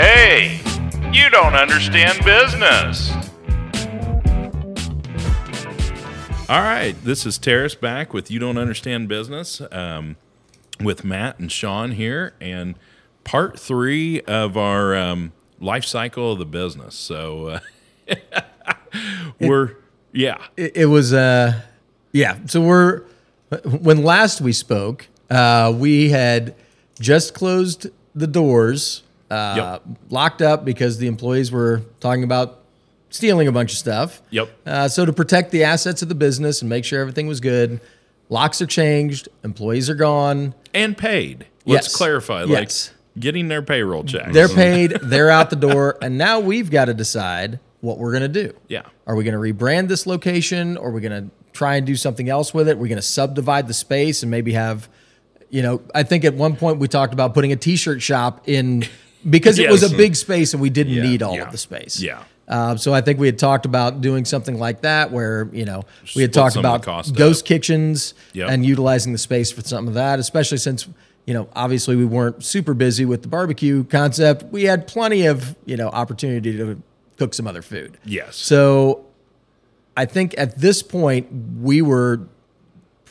Hey, you don't understand business. All right, this is Terris back with You Don't Understand Business um, with Matt and Shawn here, and part three of our um, life cycle of the business. So uh, we're, yeah, it, it was uh yeah so we're when last we spoke uh we had just closed the doors uh Yep. locked up because the employees were talking about stealing a bunch of stuff Yep. uh, so to protect the assets of the business and make sure everything was good locks are changed employees are gone and paid. Let's Yes. clarify, like Yes. getting their payroll checks. they're paid they're out the door and now we've got to decide what we're going to do Yeah. Are we going to rebrand this location? Or are we going to try and do something else with it? We're going to subdivide the space and maybe have, you know, I think at one point we talked about putting a t-shirt shop in because it was a big space and we didn't Yeah, need all yeah, of the space. yeah. Uh, so I think we had talked about doing something like that where, you know, we had Split talked some of the about ghost up. kitchens Yep. and utilizing the space for some of that, especially since, you know, obviously we weren't super busy with the barbecue concept. We had plenty of, you know, opportunity to cook some other food. Yes. So I think at this point we were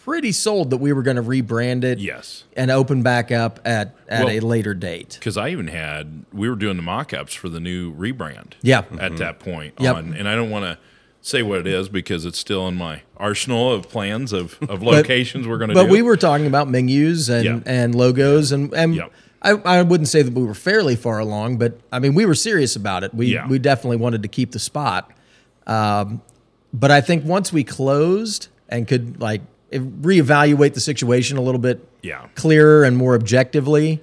pretty sold that we were going to rebrand it Yes. and open back up at, at Well- a later date. Because I even had, we were doing the mock ups for the new rebrand. Yeah. At that point. Yep. On, and I don't want to say what it is because it's still in my arsenal of plans of, of locations we're going to do. But we were talking about menus and, Yeah. and logos and, and Yep. I, I wouldn't say that we were fairly far along, but I mean, we were serious about it. We, Yeah. we definitely wanted to keep the spot. Um, but I think once we closed and could like if- reevaluate the situation a little bit Yeah. clearer and more objectively,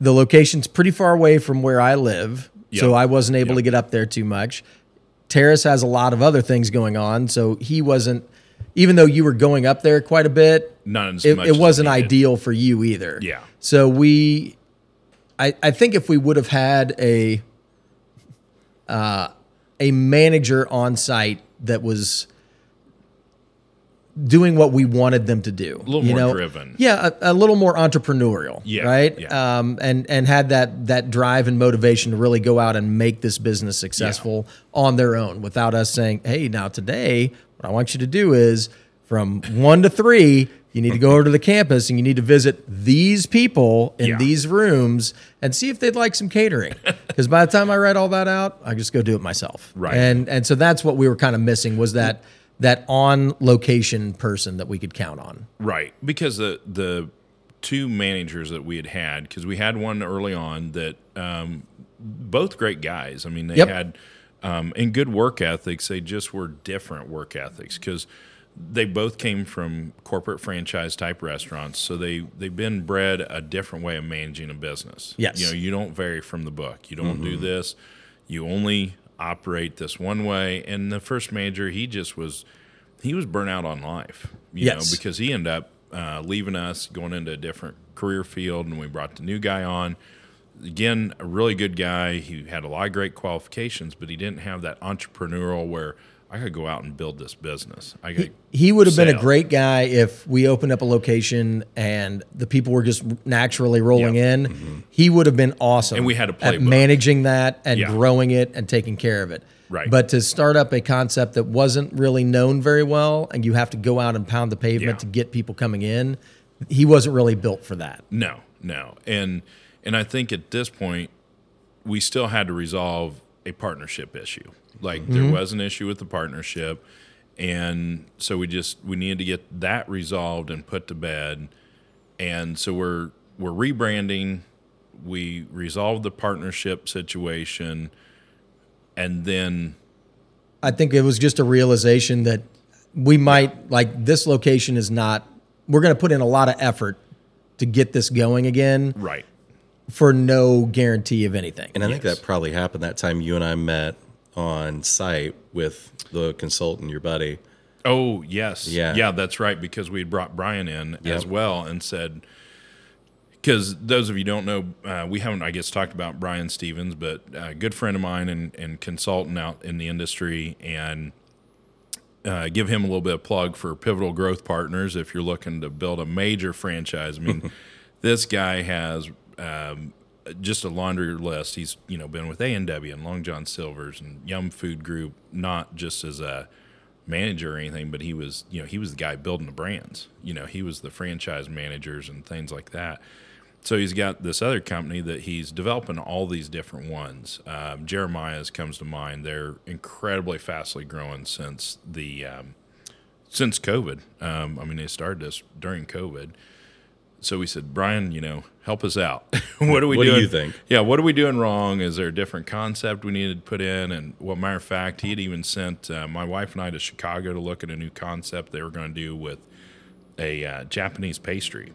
the location's pretty far away from where I live, so I wasn't able Yep. to get up there too much. Terris has a lot of other things going on, so he wasn't. Even though you were going up there quite a bit, Not as it, much it wasn't ideal for you either. Yeah. So we, I, I think if we would have had a, uh, a manager on site that was doing what we wanted them to do, a little more driven. yeah, a, a little more entrepreneurial, Yeah, right, yeah. Um, and and had that that drive and motivation to really go out and make this business successful on their own, without us saying, "Hey, now today, what I want you to do is from one to three, you need to go over to the campus and you need to visit these people in Yeah. these rooms and see if they'd like some catering." Because by the time I write all that out, I just go do it myself, Right. And and so that's what we were kind of missing was that that on location person that we could count on. Right, because the the two managers that we had had, because we had one early on that um, both great guys. I mean, they Yep. had um, and good work ethics. They just were different work ethics because they both came from corporate franchise type restaurants, so they they've been bred a different way of managing a business. Yes. you know, you don't vary from the book. You don't do this. You only operate this one way. And the first manager, he just was he was burnt out on life. You Yes. know, because he ended up uh, leaving us, going into a different career field, and we brought the new guy on. Again, a really good guy. He had a lot of great qualifications, but he didn't have that entrepreneurial where I could go out and build this business. I could. He would have been a great guy if we opened up a location and the people were just naturally rolling Yeah. in. Mm-hmm. He would have been awesome. And we had a at managing that and Yeah. growing it and taking care of it. Right. But to start up a concept that wasn't really known very well, and you have to go out and pound the pavement Yeah. to get people coming in, he wasn't really built for that. No, no, and and I think at this point we still had to resolve a partnership issue. Like there mm-hmm. was an issue with the partnership, and so we just we needed to get that resolved and put to bed. And so we're we're rebranding. We resolved the partnership situation, and then I think it was just a realization that we might like this location is not. We're going to put in a lot of effort to get this going again right, for no guarantee of anything. And I think that probably happened that time you and I met on site with the consultant, your buddy. Oh yes, Yeah. yeah, that's right. Because we had brought Brian in as well and said, because those of you who don't know, uh, we haven't, I guess, talked about Brian Stevens, but a good friend of mine and, and consultant out in the industry, and uh, give him a little bit of plug for Pivotal Growth Partners if you're looking to build a major franchise. I mean, this guy has um, just a laundry list. He's you know been with A and W and Long John Silver's and Yum Food Group, not just as a manager or anything, but he was you know he was the guy building the brands. You know he was the franchise managers and things like that. So he's got this other company that he's developing all these different ones. Um, Jeremiah's comes to mind. They're incredibly fastly growing since the um, since COVID. Um, I mean, they started this during COVID. So we said, Brian, you know, help us out. what are we do? What do doing? you think? Yeah, what are we doing wrong? Is there a different concept we needed to put in? And well, matter of fact, he had even sent uh, my wife and I to Chicago to look at a new concept they were going to do with a uh, Japanese pastry.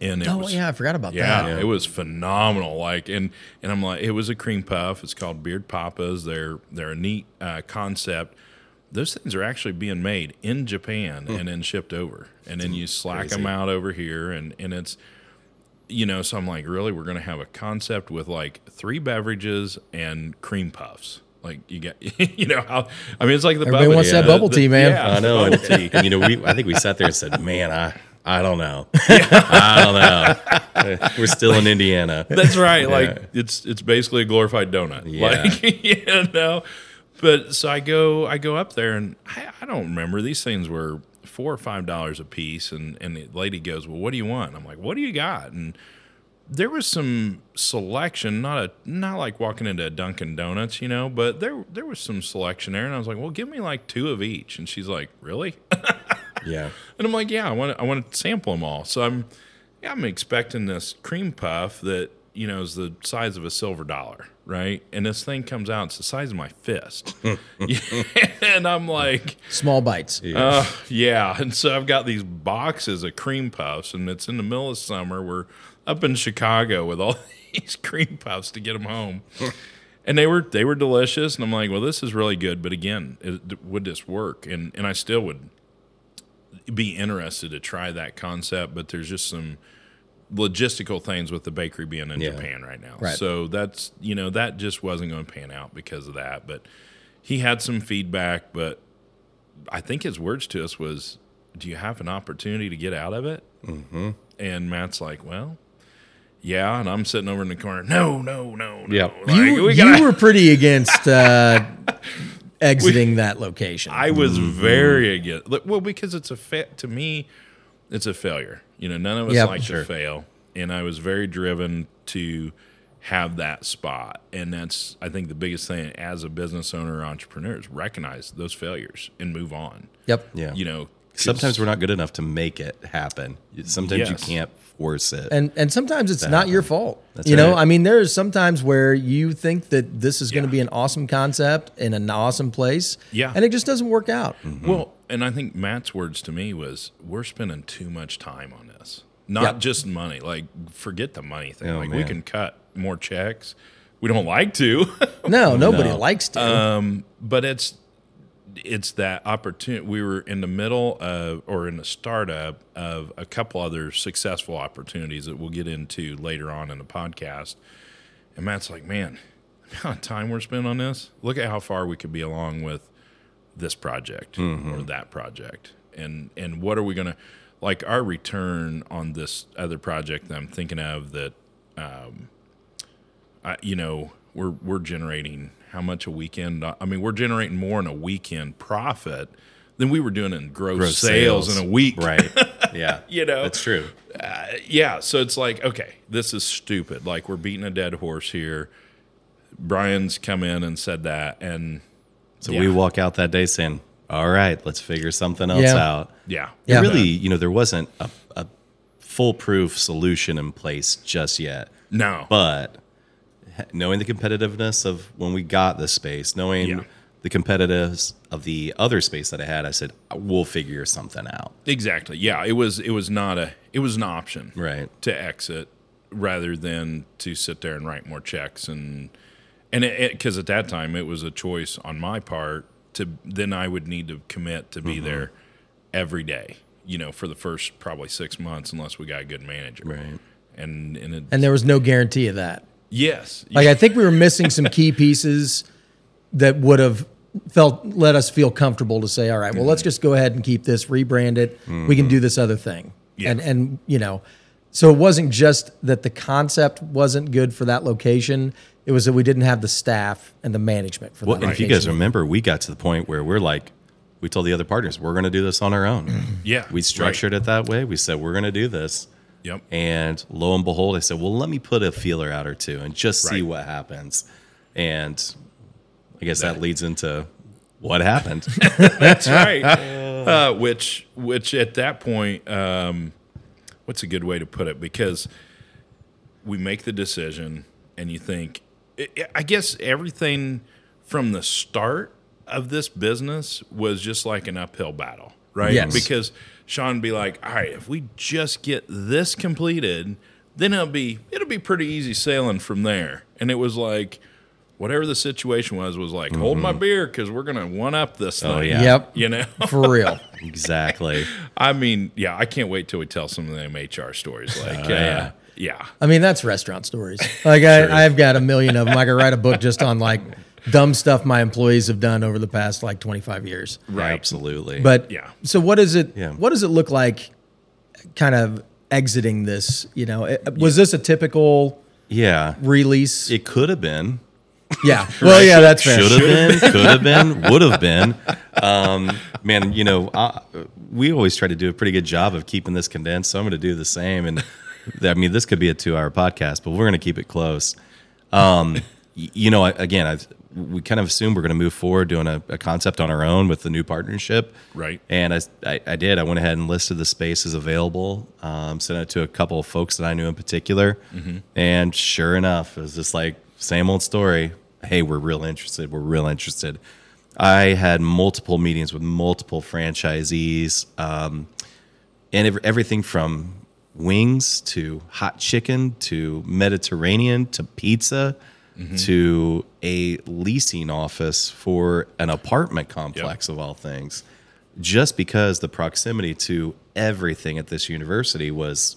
And it Oh was, yeah, I forgot about yeah, that. it was phenomenal. Like, and and I'm like, it was a cream puff. It's called Beard Papas. They're they're a neat uh, concept. Those things are actually being made in Japan hmm. and then shipped over, and then you slack them out over here, and and it's you know. So I'm like, really, we're gonna have a concept with like three beverages and cream puffs. Like you get, you know how I mean, it's like the Everybody bubble wants tea. that bubble The- tea, man. Yeah, I know. And, tea. and, you know, we I think we sat there and said, "Man, I I don't know. I don't know. We're still in Indiana. That's right. Like it's it's basically a glorified donut. Yeah. Like you know. But so I go I go up there and I, I don't remember these things were four or five dollars a piece and and the lady goes, Well, what do you want? And I'm like, What do you got? And there was some selection, not a not like walking into a Dunkin' Donuts, you know, but there there was some selection there, and I was like, "Well, give me like two of each." And she's like, "Really?" Yeah. And I'm like, yeah, I want to, I want to sample them all. So I'm, yeah, I'm expecting this cream puff that you know is the size of a silver dollar, right? And this thing comes out, it's the size of my fist, and I'm like, Small bites. uh, yeah. And so I've got these boxes of cream puffs, and it's in the middle of summer. We're up in Chicago with all these cream puffs to get them home. And they were they were delicious, and I'm like, well, this is really good. But again, it, would this work? And and I still would be interested to try that concept, but there's just some logistical things with the bakery being in Yeah. Japan right now. Right. So that's you know that just wasn't going to pan out because of that. But he had some feedback, but I think his words to us was, "Do you have an opportunity to get out of it?" Mm-hmm. And Matt's like, "Well." Yeah, and I'm sitting over in the corner. No, no, no, no. Yep. Like, You, we gotta- were pretty against uh, exiting that location. I was Mm-hmm. very against. Well, because it's a fa- to me, it's a failure. You know, none of us Yep. like Sure. to fail, and I was very driven to have that spot. And that's I think the biggest thing as a business owner or entrepreneur is recognize those failures and move on. yep. Yeah. You know, Sometimes we're not good enough to make it happen. Sometimes you can't force it. And and sometimes it's not your fault. That's you know. I mean, there's sometimes where you think that this is going to be an awesome concept in an awesome place, Yeah. and it just doesn't work out. Well, and I think Matt's words to me was, "We're spending too much time on this. Not Yep. just money. Like, forget the money thing. Oh, like, we can cut more checks. We don't like to." No, nobody No. likes to. Um, but it's it's that opportunity. We were in the middle of, or in the startup of a couple other successful opportunities that we'll get into later on in the podcast. And Matt's like, man, the amount of time we're spending on this. Look at how far we could be along with this project or that project, and and what are we gonna like our return on this other project that I'm thinking of that um I, you know, we're we're generating how much a weekend? I mean, we're generating more in a weekend profit than we were doing in gross, Gross sales, sales. in a week. right. Yeah. You know, That's true. yeah. So it's like, okay, this is stupid. Like we're beating a dead horse here. Brian's come in and said that, and So Yeah. we walk out that day saying, all right, let's figure something else Yeah. out. yeah, Yeah. Really, you know, there wasn't a, a foolproof solution in place just yet. no, But knowing the competitiveness of when we got the space, knowing Yeah. the competitiveness of the other space that I had, I said, we'll figure something out. exactly. Yeah, it was it was not a it was an option. Right. to exit rather than to sit there and write more checks and and it because at that time it was a choice on my part to then I would need to commit to be mm-hmm. there every day you know for the first probably six months unless we got a good manager Right. and and, it, and there was no guarantee of that. yes Like I think we were missing some key pieces that would have felt let us feel comfortable to say, all right, well, let's mm-hmm. just go ahead and keep this, rebrand it. We can mm-hmm. do this other thing. Yeah. And and you know, So it wasn't just that the concept wasn't good for that location. It was that we didn't have the staff and the management for Well, that and if you guys remember, we got to the point where we're like, we told the other partners, we're going to do this on our own. Yeah, We structured it that way. We said, we're going to do this. Yep. And lo and behold, I said, well, let me put a feeler out or two and just see what happens. And I guess that, leads into what happened. That's right. uh, which, which at that point, um, what's a good way to put it? Because we make the decision, and you think, I- I guess everything from the start of this business was just like an uphill battle, right? Yes. Because Shawn would be like, all right, if we just get this completed, then it'll be it'll be pretty easy sailing from there. And it was like. Whatever the situation was, was like, hold my beer because we're gonna one up this thing. Oh, yeah. Yep. You know, for real. exactly. I mean, yeah, I can't wait till we tell some of them HR stories. Like, uh, yeah. Yeah. I mean, that's restaurant stories. Like I, I've got a million of them. I could write a book just on like dumb stuff my employees have done over the past like 25 years. Right. Absolutely. But Yeah. So what is it? Yeah. What does it look like? Kind of exiting this. You know, it- was this a typical yeah, release? it could have been. yeah. Well, yeah, that's fair. Should have been, could have been, would have been. Um, man, you know, I, we always try to do a pretty good job of keeping this condensed. So I'm going to do the same. And I mean, this could be a two hour podcast, but we're going to keep it close. Um, you know, again, I, we kind of assumed we're going to move forward doing a, a concept on our own with the new partnership. Right. And I, I, I did. I went ahead and listed the spaces available, um, sent it to a couple of folks that I knew in particular. And sure enough, it was just like, same old story. Hey, we're real interested. We're real interested. I had multiple meetings with multiple franchisees, um, and everything from wings to hot chicken to Mediterranean to pizza to a leasing office for an apartment complex of all things. Just because the proximity to everything at this university was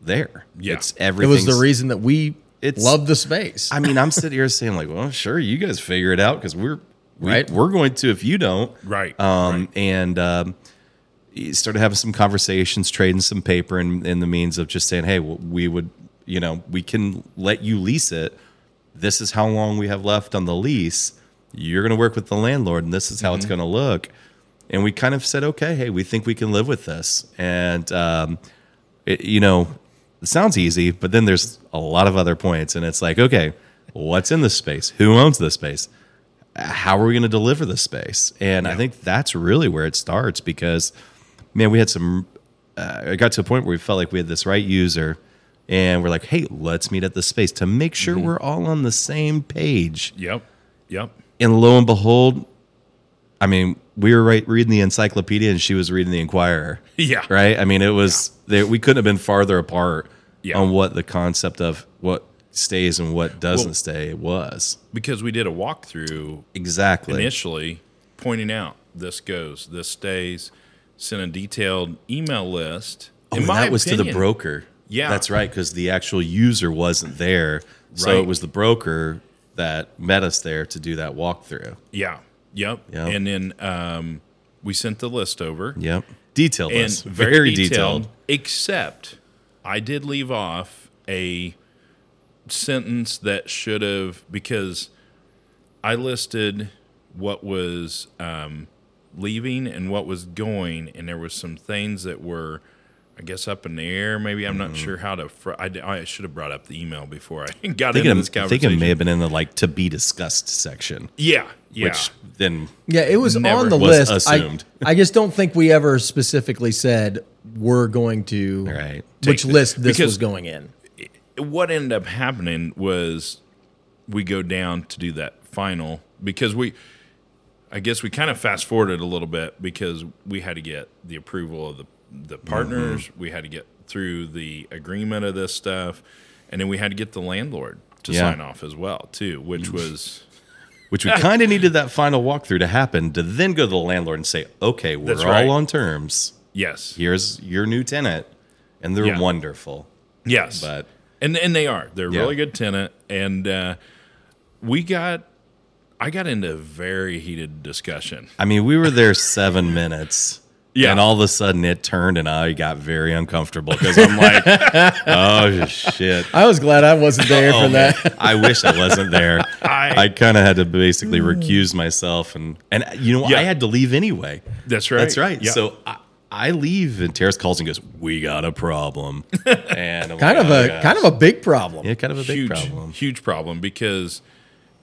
there. Yeah. It's everything. It was the reason that we It's- loved the space. I mean, I'm sitting here saying like, well, sure, you guys figure it out because we're we, Right. We're going to if you don't, Right, Um, right. and um, started having some conversations, trading some paper, in, in the means of just saying, hey, we would, you know, we can let you lease it. This is how long we have left on the lease. You're going to work with the landlord, and this is how it's going to look. And we kind of said, okay, hey, we think we can live with this, and um, it, you know, it sounds easy, but then there's a lot of other points, and it's like, okay, what's in this space? Who owns this space? How are we going to deliver this space? And I think that's really where it starts because, man, we had some. Uh, it got to a point where we felt like we had this right user, and we're like, hey, let's meet at the space to make sure we're all on the same page. Yep. Yep. And lo and behold, I mean, we were right reading the encyclopedia, and she was reading the Inquirer Yeah. right? I mean, it was they, we couldn't have been farther apart Yeah. on what the concept of what stays and what doesn't Well- stay was. Because we did a walkthrough Exactly. initially pointing out this goes, this stays, sent a detailed email list. Oh, In that was to the broker. Yeah. that's right, because the actual user wasn't there, so Right. it was the broker that met us there to do that walkthrough. Yeah. Yep. Yep. And then um, we sent the list over. Yep, detailed and list, very, detailed, Except I did leave off a sentence that should have because I listed what was um, leaving and what was going, and there was some things that were, I guess, up in the air. Maybe I'm Mm-hmm. not sure how to. Fr- I, d- I should have brought up the email before I got I think, into it, this I think it may have been in the like to be discussed section, yeah, yeah. which then yeah, it was on the was list. assumed. I, I just don't think we ever specifically said we're going to Right. which Take- list this because- was going in. what ended up happening was we go down to do that final because we I guess we kind of fast forwarded a little bit because we had to get the approval of the the partners, we had to get through the agreement of this stuff, and then we had to get the landlord to Yeah. sign off as well too, which was which we kind of needed that final walkthrough to happen to then go to the landlord and say, okay, we're That's all right. on terms. yes. Here's your new tenant, and they're Yeah. wonderful. Yes. But and and they are. They're a Yeah. really good tenant, and uh, we got. I got into a very heated discussion. I mean, we were there seven minutes, Yeah. And all of a sudden it turned and I got very uncomfortable because I'm like, oh shit. I was glad I wasn't there Oh, for man. that. I wish I wasn't there. I- I, kind of had to basically recuse myself, and and you know Yeah. I had to leave anyway. That's right. That's right. Yeah. So I, I leave, and Terris calls and goes, "We got a problem," and I'm Kind like, of "Oh, a gosh." kind of a big problem. yeah, kind of a big huge, problem. huge problem because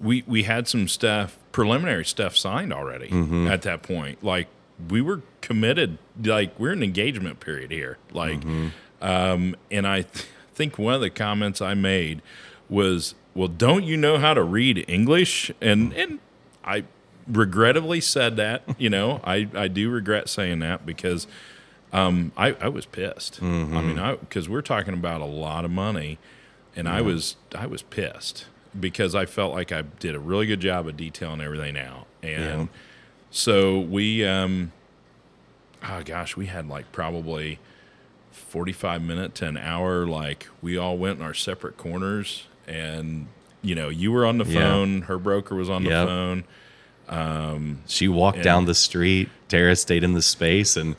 we we had some stuff, preliminary stuff signed already Mm-hmm. at that point. Like we were committed, like we're in engagement period here. Like, Mm-hmm. um, and I th- think one of the comments I made was, "Well, don't you know how to read English?" And and I regrettably said that. You know, I I do regret saying that because. Um, I, I was pissed. I mean, I because we're talking about a lot of money, and I was I was pissed because I felt like I did a really good job of detailing everything out, and Yeah. so we, um, oh gosh, we had like probably forty five minute to an hour. Like we all went in our separate corners, and you know, you were on the Yeah. phone, her broker was on the Yep. phone. She walked And- down the street. Tara stayed in the space, and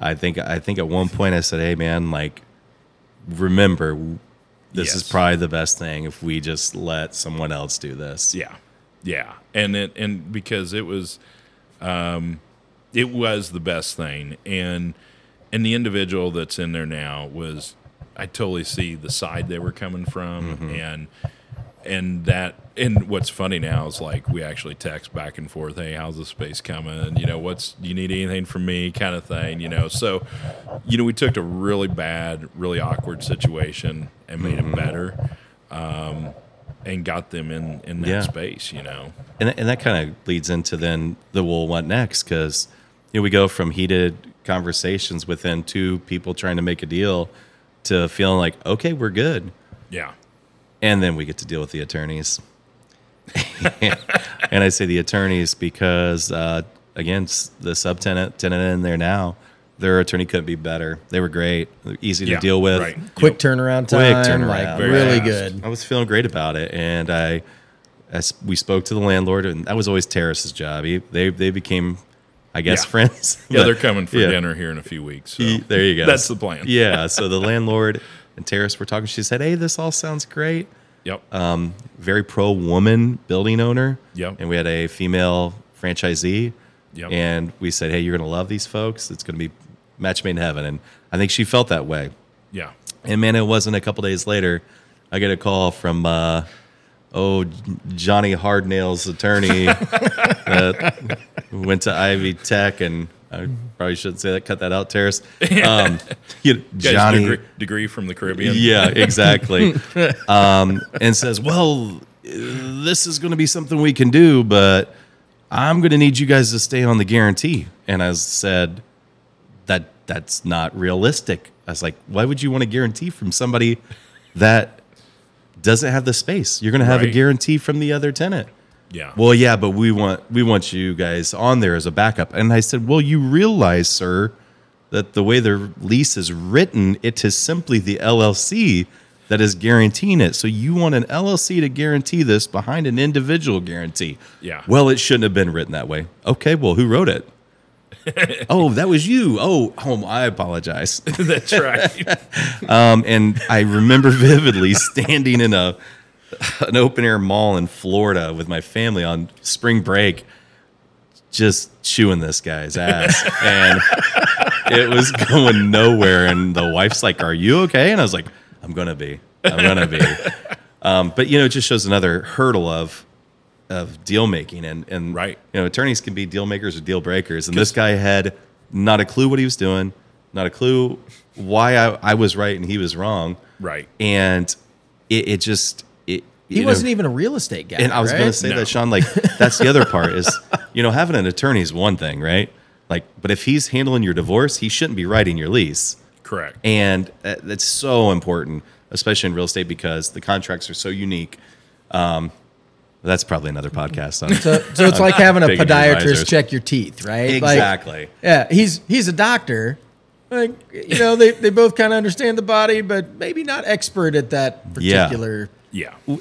I think I think at one point I said, "Hey, man, like, remember, this is probably the best thing if we just let someone else do this." Yeah, yeah, and it and because it was, um, it was the best thing, and and the individual that's in there now was, I totally see the side they were coming from, and and that and what's funny now is like we actually text back and forth, hey, how's the space coming? You know, what's do you need anything from me, kind of thing. You know, so you know we took a really bad, really awkward situation and made it better. Um, and got them in in that Yeah. space, you know. and and that kind of leads into then the well, what next? Because you know we go from heated conversations within two people trying to make a deal to feeling like okay, we're good, Yeah. And then we get to deal with the attorneys. and I say the attorneys because uh, again, the subtenant tenant in there now, their attorney couldn't be better. They were great, easy to deal with. right. Quick Yep. turnaround Quick time, turnaround. like really fast. good. I was feeling great about it, and I, as we spoke to the landlord, and that was always Terris's job. He, they they became, I guess, Yeah. friends. Yeah, But- they're coming for yeah. dinner here in a few weeks. So He- there you go. That's the plan. Yeah. So the landlord and Terris were talking. She said, "Hey, this all sounds great. Yep. Um, very pro woman building owner. Yep. And we had a female franchisee. Yep. And we said, "Hey, you're going to love these folks. It's going to be match made in heaven." And I think she felt that way. yeah. And man, it wasn't a couple days later. I get a call from uh, oh Johnny Hardnail's attorney that went to Ivy Tech, and I probably shouldn't say that. Cut that out, Terris. Um, you Johnny, degree, degree from the Caribbean. yeah, exactly. um, and says, "Well, this is going to be something we can do, but I'm going to need you guys to stay on the guarantee." And I said, "That that's not realistic." I was like, "Why would you want a guarantee from somebody that doesn't have the space? You're going to have a guarantee from the other tenant." Yeah. Well, yeah, but we want we want you guys on there as a backup. And I said, "Well, you realize, sir, that the way the lease is written, it is simply the LLC that is guaranteeing it. So you want an LLC to guarantee this behind an individual guarantee. Yeah. Well, it shouldn't have been written that way. Okay, well, who wrote it? oh, that was you. Oh, oh, I apologize. That's right. Um, and I remember vividly standing in a an open air mall in Florida with my family on spring break, just chewing this guy's ass, and it was going nowhere. And the wife's like, "Are you okay?" And I was like, "I'm gonna be. I'm gonna be." Um, but you know, it just shows another hurdle of of deal making, and and Right. you know, attorneys can be deal makers or deal breakers, and this guy had not a clue what he was doing, not a clue why I, I was right and he was wrong, right. and it, it just. He wasn't know, even a real estate guy. and I was right? going to say No. that, Shawn. Like that's the other part is, you know, having an attorney is one thing, right? Like, but if he's handling your divorce, he shouldn't be writing your lease, Correct. and uh, that's so important, especially in real estate because the contracts are so unique. Um, that's probably another podcast on So, so it's like having a podiatrist advisors. check your teeth, right? Like, exactly. yeah, he's he's a doctor. Like, you know, they, they both kind of understand the body, but maybe not expert at that particular. Yeah.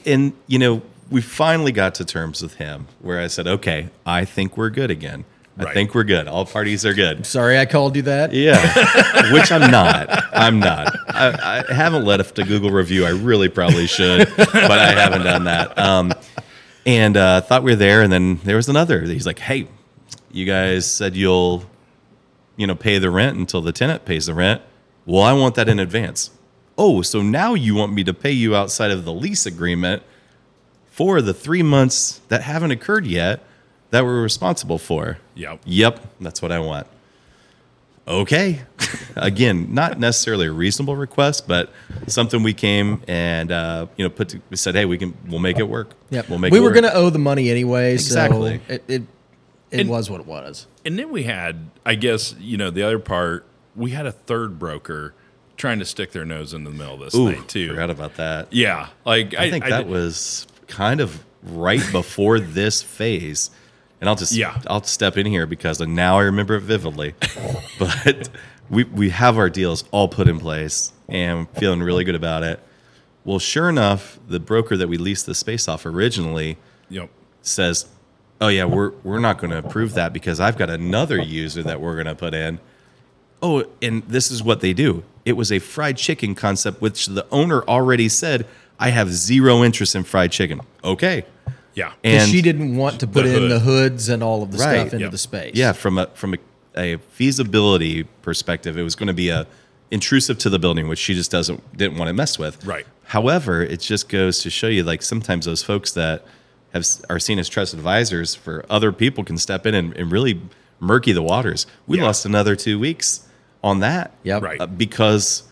And you know we finally got to terms with him where i said okay i think we're good again I Right. think we're good. All parties are good. Sorry, I called you that. Yeah, which I'm not. I'm not. I, I haven't left a Google review. I really probably should, but I haven't done that. Um, and uh, thought we were there, and then there was another. He's like, "Hey, you guys said you'll, you know, pay the rent until the tenant pays the rent. Well, I want that in advance. Oh, so now you want me to pay you outside of the lease agreement for the three months that haven't occurred yet that we're responsible for? Yep. Yep, that's what I want. Okay. Again, not necessarily a reasonable request, but something we came and uh, you know put to, we said, hey, we can we'll make it work. Yep. We'll make we it were going to owe the money anyway, Exactly. so it it, it And- was what it was. And then we had, I guess, you know, the other part, we had a third broker trying to stick their nose in the middle of this Ooh, thing too. forgot about that. Yeah, like I think that did- was kind of right before this phase. And I'll just Yeah. I'll step in here because now I remember it vividly. but we we have our deals all put in place and feeling really good about it. Well, sure enough, the broker that we leased the space off originally Yep. says, "Oh yeah, we're we're not going to approve that because I've got another user that we're going to put in." Oh, and this is what they do. It was a fried chicken concept which the owner already said, "I have zero interest in fried chicken." Okay. Yeah. And she didn't want to put The in hood. the hoods and all of the Right. stuff into Yep. the space. yeah, from a from a, a feasibility perspective, it was going to be a intrusive to the building, which she just doesn't didn't want to mess with. Right. However, it just goes to show you, like sometimes those folks that have are seen as trusted advisors for other people can step in and, and really murky the waters. We Yeah. lost another two weeks on that. Yep. Right. uh, because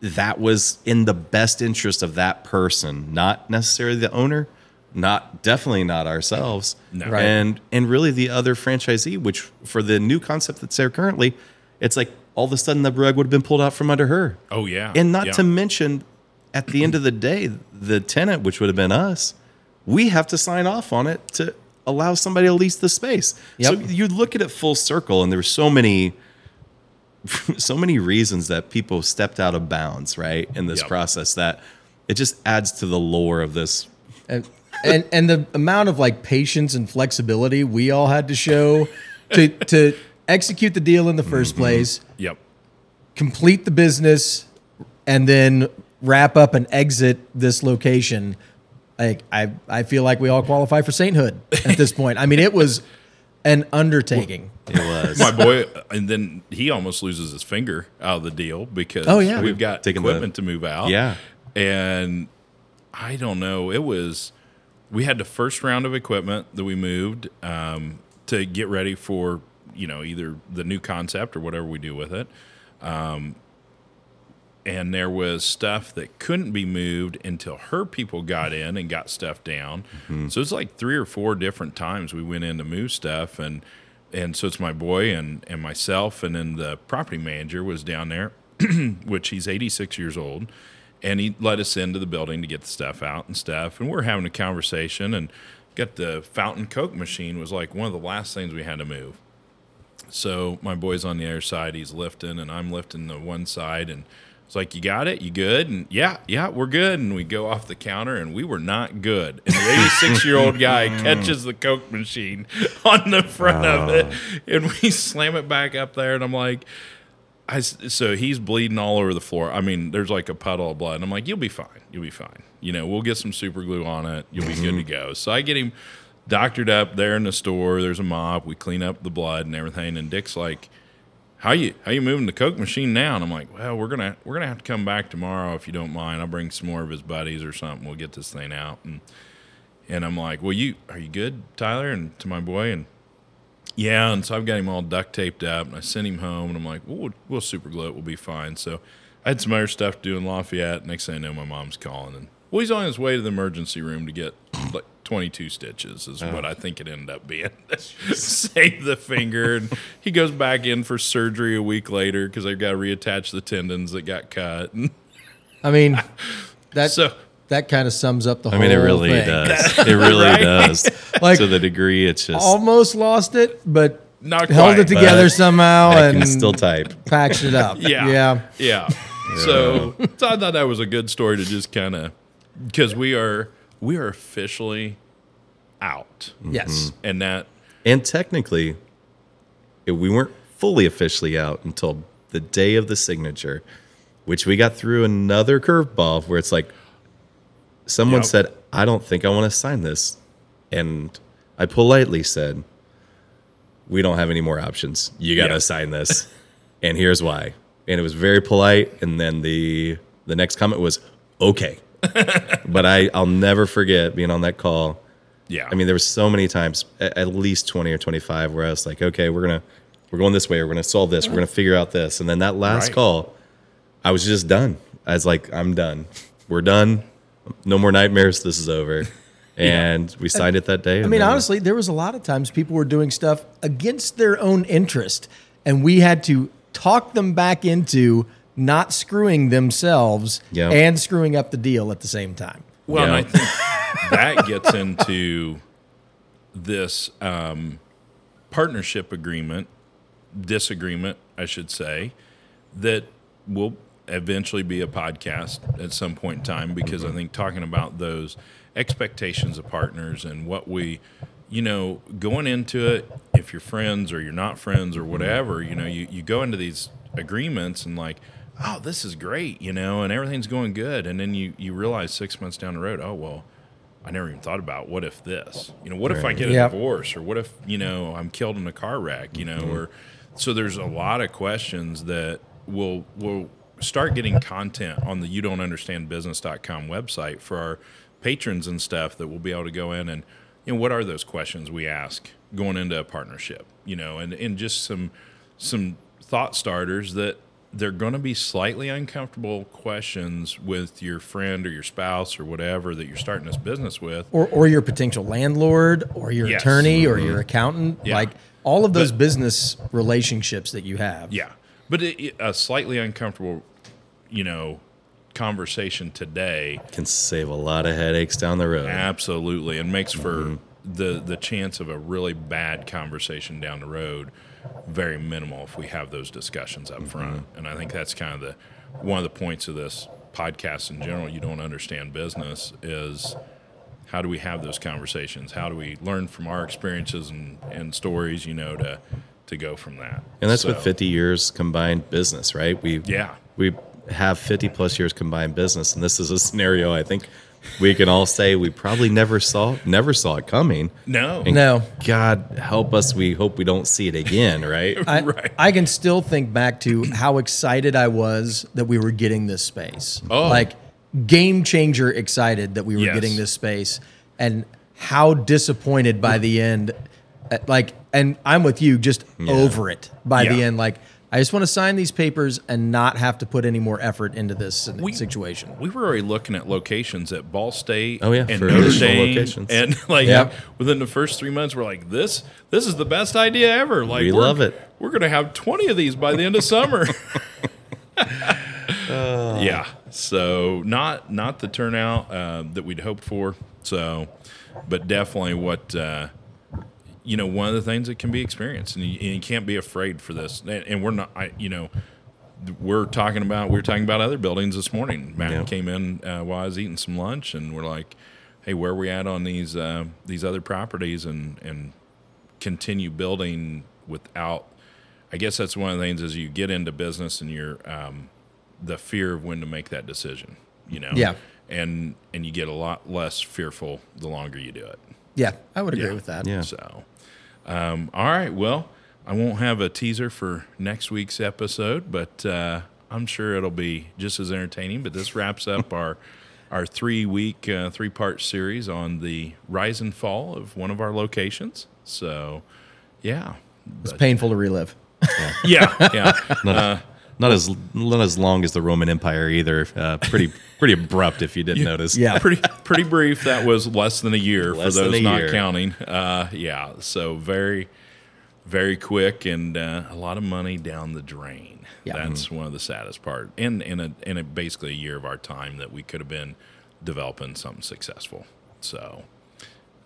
that was in the best interest of that person, not necessarily the owner, not definitely not ourselves, No. Right. and and really the other franchisee. Which for the new concept that's there currently, it's like all of a sudden the rug would have been pulled out from under her, Oh yeah. and not Yeah. to mention, at the end of the day, the tenant, which would have been us, we have to sign off on it to allow somebody to lease the space. So you look at it full circle, and there were so many so many reasons that people stepped out of bounds, right, in this Yep. process that it just adds to the lore of this. and, and and the amount of like patience and flexibility we all had to show to to execute the deal in the 1st mm-hmm. place, Yep. complete the business, and then wrap up and exit this location. Like I, I feel like we all qualify for sainthood at this point. I mean, it was an undertaking. It was My boy, and then he almost loses his finger out of the deal because Oh, yeah. we've got Taking the- equipment to move out. Yeah. And I don't know. It was, we had the first round of equipment that we moved um, to get ready for, you know, either the new concept or whatever we do with it. Um, and there was stuff that couldn't be moved until her people got in and got stuff down. Mm-hmm. So it's like three or four different times we went in to move stuff, and and so it's my boy and and myself, and then the property manager was down there, which he's 86 years old, and he let us into the building to get the stuff out and stuff, and we're having a conversation, and got the fountain coke machine was like one of the last things we had to move. So my boy's on the other side. He's lifting, and I'm lifting the one side. And it's like, "You got it? You good?" And yeah, yeah, we're good. And we go off the counter, and we were not good. And the 86 year old guy mm. catches the Coke machine on the front of it, oh. and we slam it back up there. And I'm like, I so he's bleeding all over the floor. I mean, there's like a puddle of blood. And I'm like, you'll be fine. You'll be fine. You know, we'll get some super glue on it. You'll be good to go. So I get him doctored up there in the store. There's a mop. We clean up the blood and everything. And Dick's like, how you how you moving the Coke machine now? And I'm like, well, we're gonna we're gonna have to come back tomorrow if you don't mind. I'll bring some more of his buddies or something. We'll get this thing out. And and I'm like, well, you are you good, Tyler? And to my boy and yeah, and so I've got him all duct taped up, and I sent him home, and I'm like, well, we'll, we'll super glue it, we'll be fine. So I had some other stuff to do in Lafayette. Next thing I know, my mom's calling, and well, he's on his way to the emergency room to get like 22 stitches, is what oh. I think it ended up being. Save the finger, and he goes back in for surgery a week later because they've got to reattach the tendons that got cut. And I mean, that so that kind of sums up the I whole. mean, it really thing. does. It really Right? does. Like- to the degree it's just Almost lost it, but not held quite, it together somehow I and can still type. patched it up. Yeah. yeah. Yeah. So, so I thought that was a good story to just kind of because we are we are officially out, Yes. Mm-hmm. and that And technically, it- we weren't fully officially out until the day of the signature, which we got through another curveball where it's like someone Yep. said, "I don't think I want to sign this," and I politely said, "We don't have any more options. You got to Yeah. sign this, and here's why." And it was very polite. And then the the next comment was, "Okay." but I I'll never forget being on that call. Yeah. I mean, there were so many times, at, at least twenty or twenty-five, where I was like, "Okay, we're gonna we're going this way. We're gonna solve this. We're gonna figure out this." And then that last Right. call, I was just done. I was like, "I'm done. We're done. No more nightmares. This is over." And we signed it that day. I mean, then- honestly, there was a lot of times people were doing stuff against their own interest, and we had to talk them back into not screwing themselves Yeah. and screwing up the deal at the same time. Well, and Yeah. I think that gets into this um, partnership agreement, disagreement, I should say, that will eventually be a podcast at some point in time because I think talking about those expectations of partners and what we, you know, going into it, if you're friends or you're not friends or whatever, you know, you, you go into these agreements and like, oh, this is great, you know, and everything's going good. And then you, you realize six months down the road, oh, well, I never even thought about what if this, you know, what if I get a Yep. divorce or what if, you know, I'm killed in a car wreck, you know, mm-hmm. or so there's a lot of questions that will, will start getting content on the you don't understand business.com website for our patrons and stuff that will be able to go in and, you know, what are those questions we ask going into a partnership, you know, and, and just some, some thought starters that they're going to be slightly uncomfortable questions with your friend or your spouse or whatever that you're starting this business with. Or, or your potential landlord, or your Yes. attorney, or your accountant. Yeah. Like all of those But- business relationships that you have. Yeah, but it, it- a slightly uncomfortable, you know, conversation today can save a lot of headaches down the road. absolutely and makes for Mm-hmm. the the chance of a really bad conversation down the road very minimal if we have those discussions Mm-hmm. up front. And I think that's kind of the one of the points of this podcast in general. You don't understand business is how do we have those conversations? How do we learn from our experiences and, and stories, you know, to to go from that. And that's So, with 50 years combined business, right? We Yeah. we have 50 plus years combined business, and this is a scenario I think we can all say we probably never saw never saw it coming. No. And No. God help us. We hope we don't see it again, right? I, Right. I can still think back to how excited I was that we were getting this space. Oh. Like game changer excited that we were Yes. getting this space and how disappointed by the end like and I'm with you just over it by the end like I just want to sign these papers and not have to put any more effort into this We- situation. We were already looking at locations at Ball State Oh, yeah, and for Notre Dame, locations. and like Yep. within the first three months, we're like, this this is the best idea ever. Like We love it. We're gonna have twenty of these by the end of summer. yeah, so not not the turnout uh, that we'd hoped for. So, but definitely what. Uh, you know, one of the things that can be experienced, and you, and you can't be afraid for this. And, and we're not, I, you know, we're talking about we were talking about other buildings this morning. Matt Yeah. came in uh, while I was eating some lunch, and we're like, "Hey, where are we at on these uh, these other properties?" And and continue building without. I guess that's one of the things as you get into business and you're um, the fear of when to make that decision. You know, Yeah. and and you get a lot less fearful the longer you do it. Yeah, I would agree Yeah. with that. Yeah. So, um, all right. Well, I won't have a teaser for next week's episode, but uh, I'm sure it'll be just as entertaining. But this wraps up our our three week, uh, three part series on the rise and fall of one of our locations. So, yeah, It's painful to relive. yeah, yeah. Not, not as not as long as the Roman Empire either. Uh, pretty pretty abrupt if you didn't notice. Yeah. pretty pretty brief. That was less than a year Less for those not year. counting. Uh, yeah, so very very quick and uh, a lot of money down the drain. Yeah. That's one of the saddest part. And in a in a basically a year of our time that we could have been developing something successful. So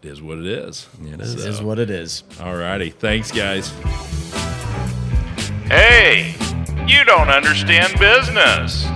it is what it is. It is. This is what it is. All righty. Thanks guys. Hey, you don't understand business.